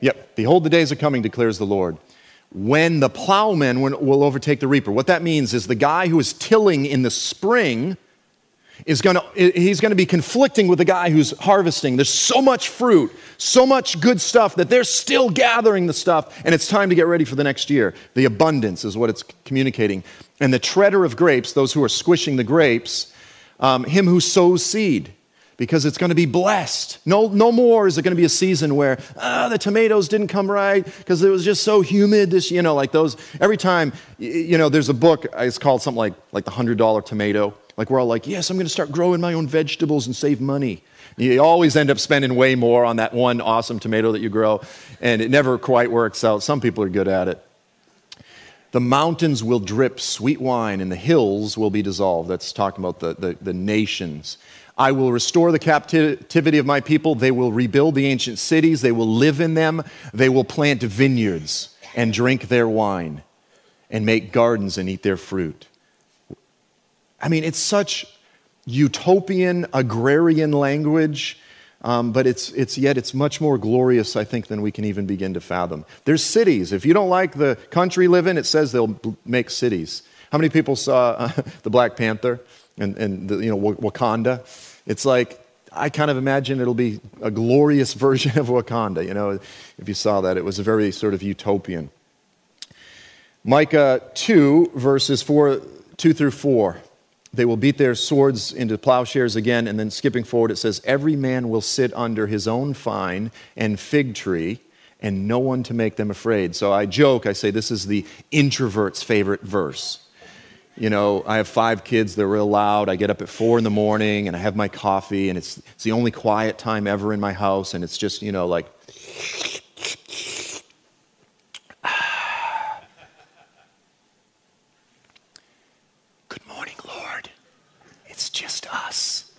Yep. Behold, the days are coming, declares the Lord. When the plowman will overtake the reaper. What that means is the guy who is tilling in the spring is going to he's going to be conflicting with the guy who's harvesting. There's so much fruit so much good stuff that they're still gathering the stuff and it's time to get ready for the next year. The abundance is what it's communicating. And the treader of grapes those who are squishing the grapes um, him who sows seed because it's going to be blessed. No, no more is it going to be a season where ah, the tomatoes didn't come right because it was just so humid. This, you know, like those. Every time, you know, there's a book. It's called something like like the hundred dollar tomato. Like we're all like, yes, I'm going to start growing my own vegetables and save money. You always end up spending way more on that one awesome tomato that you grow, and it never quite works out. Some people are good at it. The mountains will drip sweet wine, and the hills will be dissolved. That's talking about the, the, the nations. I will restore the captivity of my people. They will rebuild the ancient cities. They will live in them. They will plant vineyards and drink their wine and make gardens and eat their fruit. I mean, it's such utopian, agrarian language. Um, but it's, it's yet it's much more glorious, I think, than we can even begin to fathom. There's cities. If you don't like the country live in, it says they'll make cities. How many people saw uh, the Black Panther and, and the, you know, Wakanda? It's like, I kind of imagine it'll be a glorious version of Wakanda. You know, if you saw that, it was a very sort of utopian. Micah 2, verses 4, 2 through 4. They will beat their swords into plowshares again. And then skipping forward, it says, Every man will sit under his own vine and fig tree, and no one to make them afraid. So I joke, I say this is the introvert's favorite verse. You know, I have five kids, they're real loud. I get up at four in the morning and I have my coffee, and it's, it's the only quiet time ever in my house. And it's just, you know, like, Good morning, Lord. It's just us.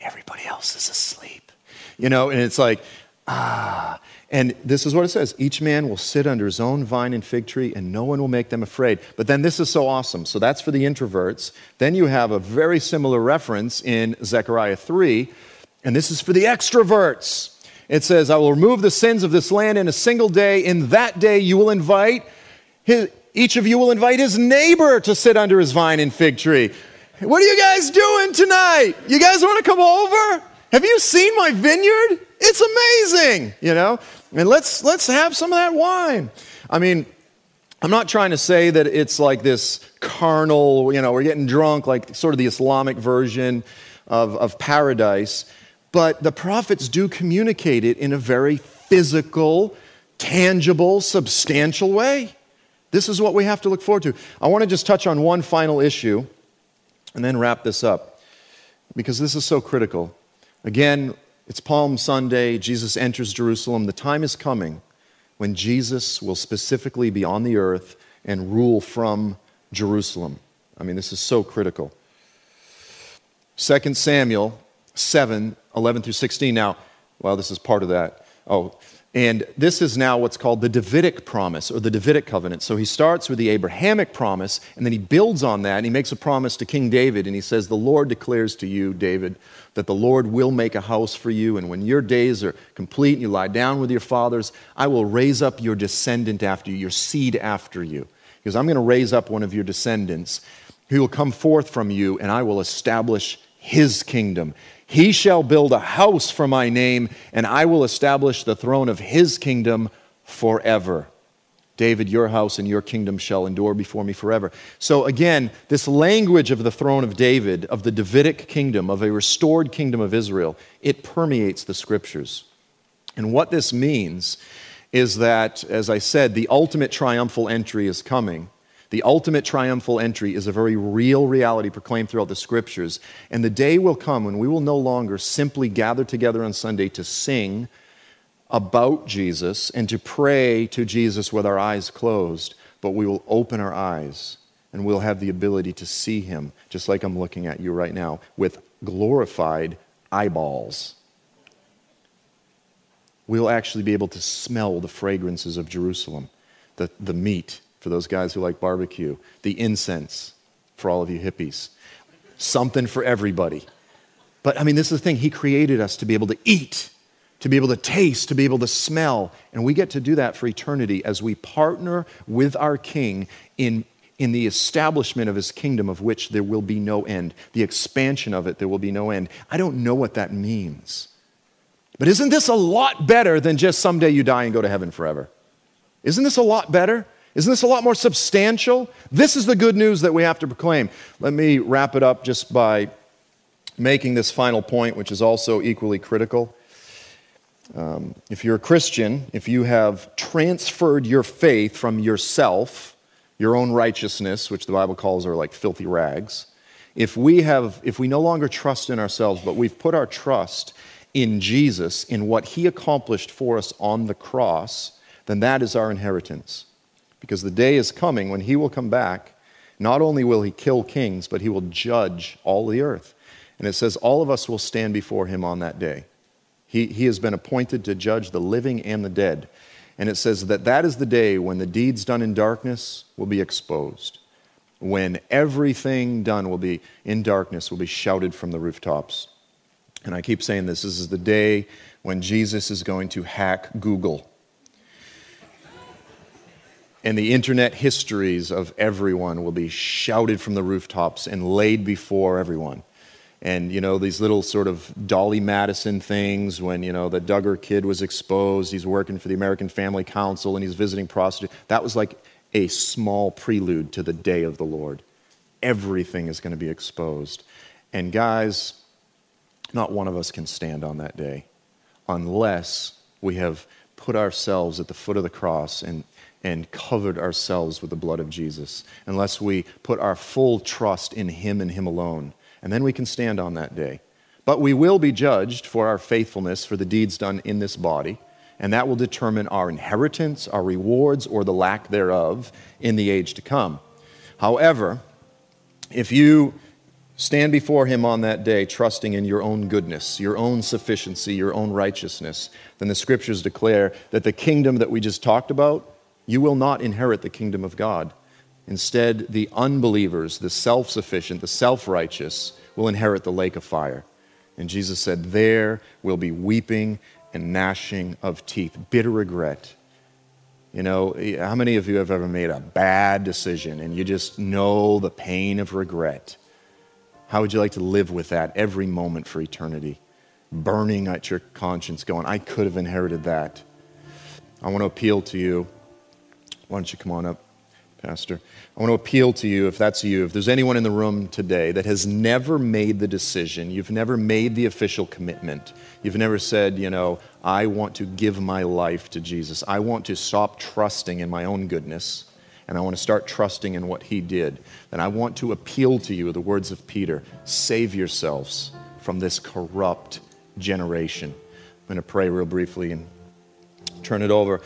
Everybody else is asleep. You know, and it's like, ah. And this is what it says each man will sit under his own vine and fig tree, and no one will make them afraid. But then this is so awesome. So that's for the introverts. Then you have a very similar reference in Zechariah 3, and this is for the extroverts. It says, I will remove the sins of this land in a single day. In that day, you will invite, his, each of you will invite his neighbor to sit under his vine and fig tree. What are you guys doing tonight? You guys want to come over? Have you seen my vineyard? It's amazing, you know? And let's, let's have some of that wine. I mean, I'm not trying to say that it's like this carnal, you know, we're getting drunk, like sort of the Islamic version of, of paradise. But the prophets do communicate it in a very physical, tangible, substantial way. This is what we have to look forward to. I want to just touch on one final issue and then wrap this up because this is so critical. Again, it's Palm Sunday. Jesus enters Jerusalem. The time is coming when Jesus will specifically be on the earth and rule from Jerusalem. I mean, this is so critical. 2 Samuel 7 11 through 16. Now, well, this is part of that. Oh, and this is now what's called the Davidic promise or the Davidic covenant. So he starts with the Abrahamic promise and then he builds on that and he makes a promise to King David and he says, The Lord declares to you, David, that the Lord will make a house for you. And when your days are complete and you lie down with your fathers, I will raise up your descendant after you, your seed after you. Because I'm going to raise up one of your descendants who will come forth from you and I will establish his kingdom. He shall build a house for my name, and I will establish the throne of his kingdom forever. David, your house and your kingdom shall endure before me forever. So, again, this language of the throne of David, of the Davidic kingdom, of a restored kingdom of Israel, it permeates the scriptures. And what this means is that, as I said, the ultimate triumphal entry is coming. The ultimate triumphal entry is a very real reality proclaimed throughout the scriptures. And the day will come when we will no longer simply gather together on Sunday to sing about Jesus and to pray to Jesus with our eyes closed, but we will open our eyes and we'll have the ability to see him, just like I'm looking at you right now, with glorified eyeballs. We'll actually be able to smell the fragrances of Jerusalem, the, the meat, for those guys who like barbecue, the incense for all of you hippies, something for everybody. But I mean, this is the thing. He created us to be able to eat, to be able to taste, to be able to smell. And we get to do that for eternity as we partner with our King in, in the establishment of his kingdom, of which there will be no end, the expansion of it, there will be no end. I don't know what that means. But isn't this a lot better than just someday you die and go to heaven forever? Isn't this a lot better? Isn't this a lot more substantial? This is the good news that we have to proclaim. Let me wrap it up just by making this final point, which is also equally critical. Um, if you're a Christian, if you have transferred your faith from yourself, your own righteousness, which the Bible calls are like filthy rags, if we have, if we no longer trust in ourselves, but we've put our trust in Jesus, in what he accomplished for us on the cross, then that is our inheritance. Because the day is coming when he will come back. Not only will he kill kings, but he will judge all the earth. And it says all of us will stand before him on that day. He, he has been appointed to judge the living and the dead. And it says that that is the day when the deeds done in darkness will be exposed. when everything done will be in darkness, will be shouted from the rooftops. And I keep saying this this is the day when Jesus is going to hack Google. And the internet histories of everyone will be shouted from the rooftops and laid before everyone. And, you know, these little sort of Dolly Madison things when, you know, the Duggar kid was exposed, he's working for the American Family Council and he's visiting prostitutes. That was like a small prelude to the day of the Lord. Everything is going to be exposed. And guys, not one of us can stand on that day unless we have put ourselves at the foot of the cross and, and covered ourselves with the blood of Jesus, unless we put our full trust in Him and Him alone. And then we can stand on that day. But we will be judged for our faithfulness for the deeds done in this body and that will determine our inheritance, our rewards, or the lack thereof in the age to come. However, if you stand before Him on that day trusting in your own goodness, your own sufficiency, your own righteousness, then the scriptures declare that the kingdom that we just talked about, you will not inherit the kingdom of God. Instead, the unbelievers, the self sufficient, the self righteous, will inherit the lake of fire. And Jesus said, There will be weeping and gnashing of teeth, bitter regret. You know, how many of you have ever made a bad decision and you just know the pain of regret? How would you like to live with that every moment for eternity? Burning at your conscience, going, I could have inherited that. I want to appeal to you. Why don't you come on up? Pastor. I want to appeal to you, if that's you, if there's anyone in the room today that has never made the decision, you've never made the official commitment, you've never said, you know, I want to give my life to Jesus. I want to stop trusting in my own goodness and I want to start trusting in what He did. Then I want to appeal to you, the words of Peter save yourselves from this corrupt generation. I'm going to pray real briefly and turn it over.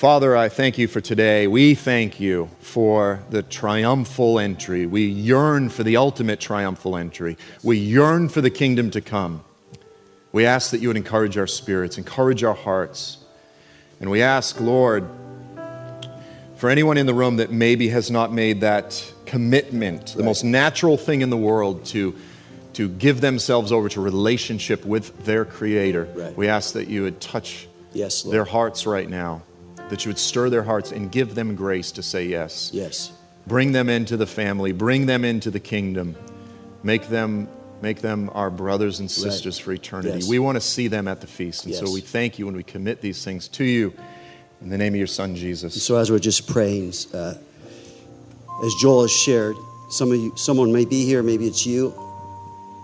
Father, I thank you for today. We thank you for the triumphal entry. We yearn for the ultimate triumphal entry. We yearn for the kingdom to come. We ask that you would encourage our spirits, encourage our hearts. And we ask, Lord, for anyone in the room that maybe has not made that commitment, the most natural thing in the world to, to give themselves over to relationship with their Creator, right. we ask that you would touch yes, their hearts right now that you would stir their hearts and give them grace to say yes. Yes. Bring them into the family, bring them into the kingdom. Make them make them our brothers and sisters right. for eternity. Yes. We want to see them at the feast. And yes. so we thank you when we commit these things to you in the name of your son Jesus. So as we're just praying, uh, as Joel has shared, some of you, someone may be here, maybe it's you,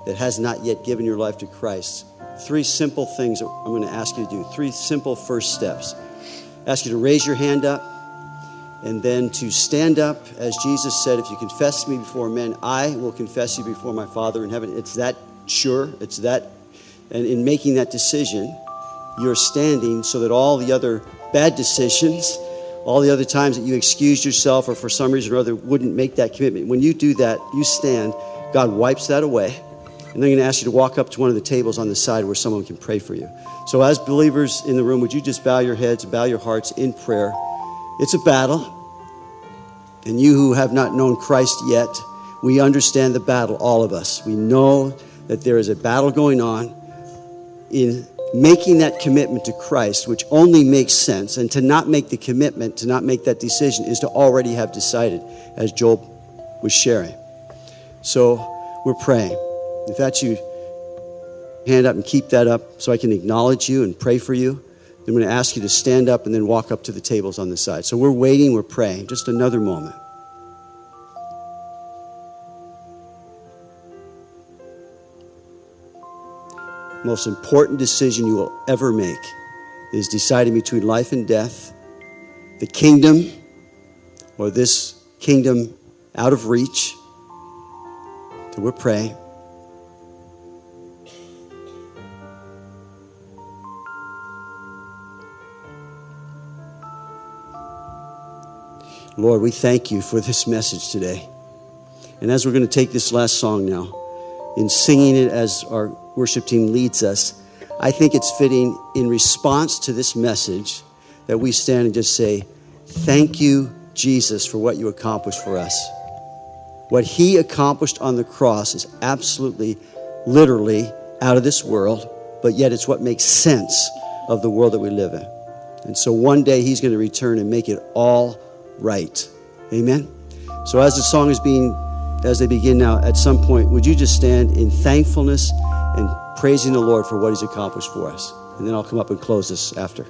that has not yet given your life to Christ. Three simple things I'm going to ask you to do. Three simple first steps ask you to raise your hand up and then to stand up, as Jesus said, if you confess me before men, I will confess you before my Father in heaven. It's that sure, it's that, and in making that decision, you're standing so that all the other bad decisions, all the other times that you excused yourself or for some reason or other wouldn't make that commitment, when you do that, you stand, God wipes that away. And they're going to ask you to walk up to one of the tables on the side where someone can pray for you. So, as believers in the room, would you just bow your heads, bow your hearts in prayer? It's a battle. And you who have not known Christ yet, we understand the battle, all of us. We know that there is a battle going on in making that commitment to Christ, which only makes sense. And to not make the commitment, to not make that decision, is to already have decided, as Joel was sharing. So we're praying. If that's you, hand up and keep that up so I can acknowledge you and pray for you. I'm going to ask you to stand up and then walk up to the tables on the side. So we're waiting, we're praying. Just another moment. Most important decision you will ever make is deciding between life and death, the kingdom, or this kingdom out of reach. So we're praying. Lord, we thank you for this message today. And as we're going to take this last song now, in singing it as our worship team leads us, I think it's fitting in response to this message that we stand and just say, Thank you, Jesus, for what you accomplished for us. What he accomplished on the cross is absolutely, literally out of this world, but yet it's what makes sense of the world that we live in. And so one day he's going to return and make it all right. Amen. So as the song is being as they begin now, at some point, would you just stand in thankfulness and praising the Lord for what he's accomplished for us? And then I'll come up and close this after.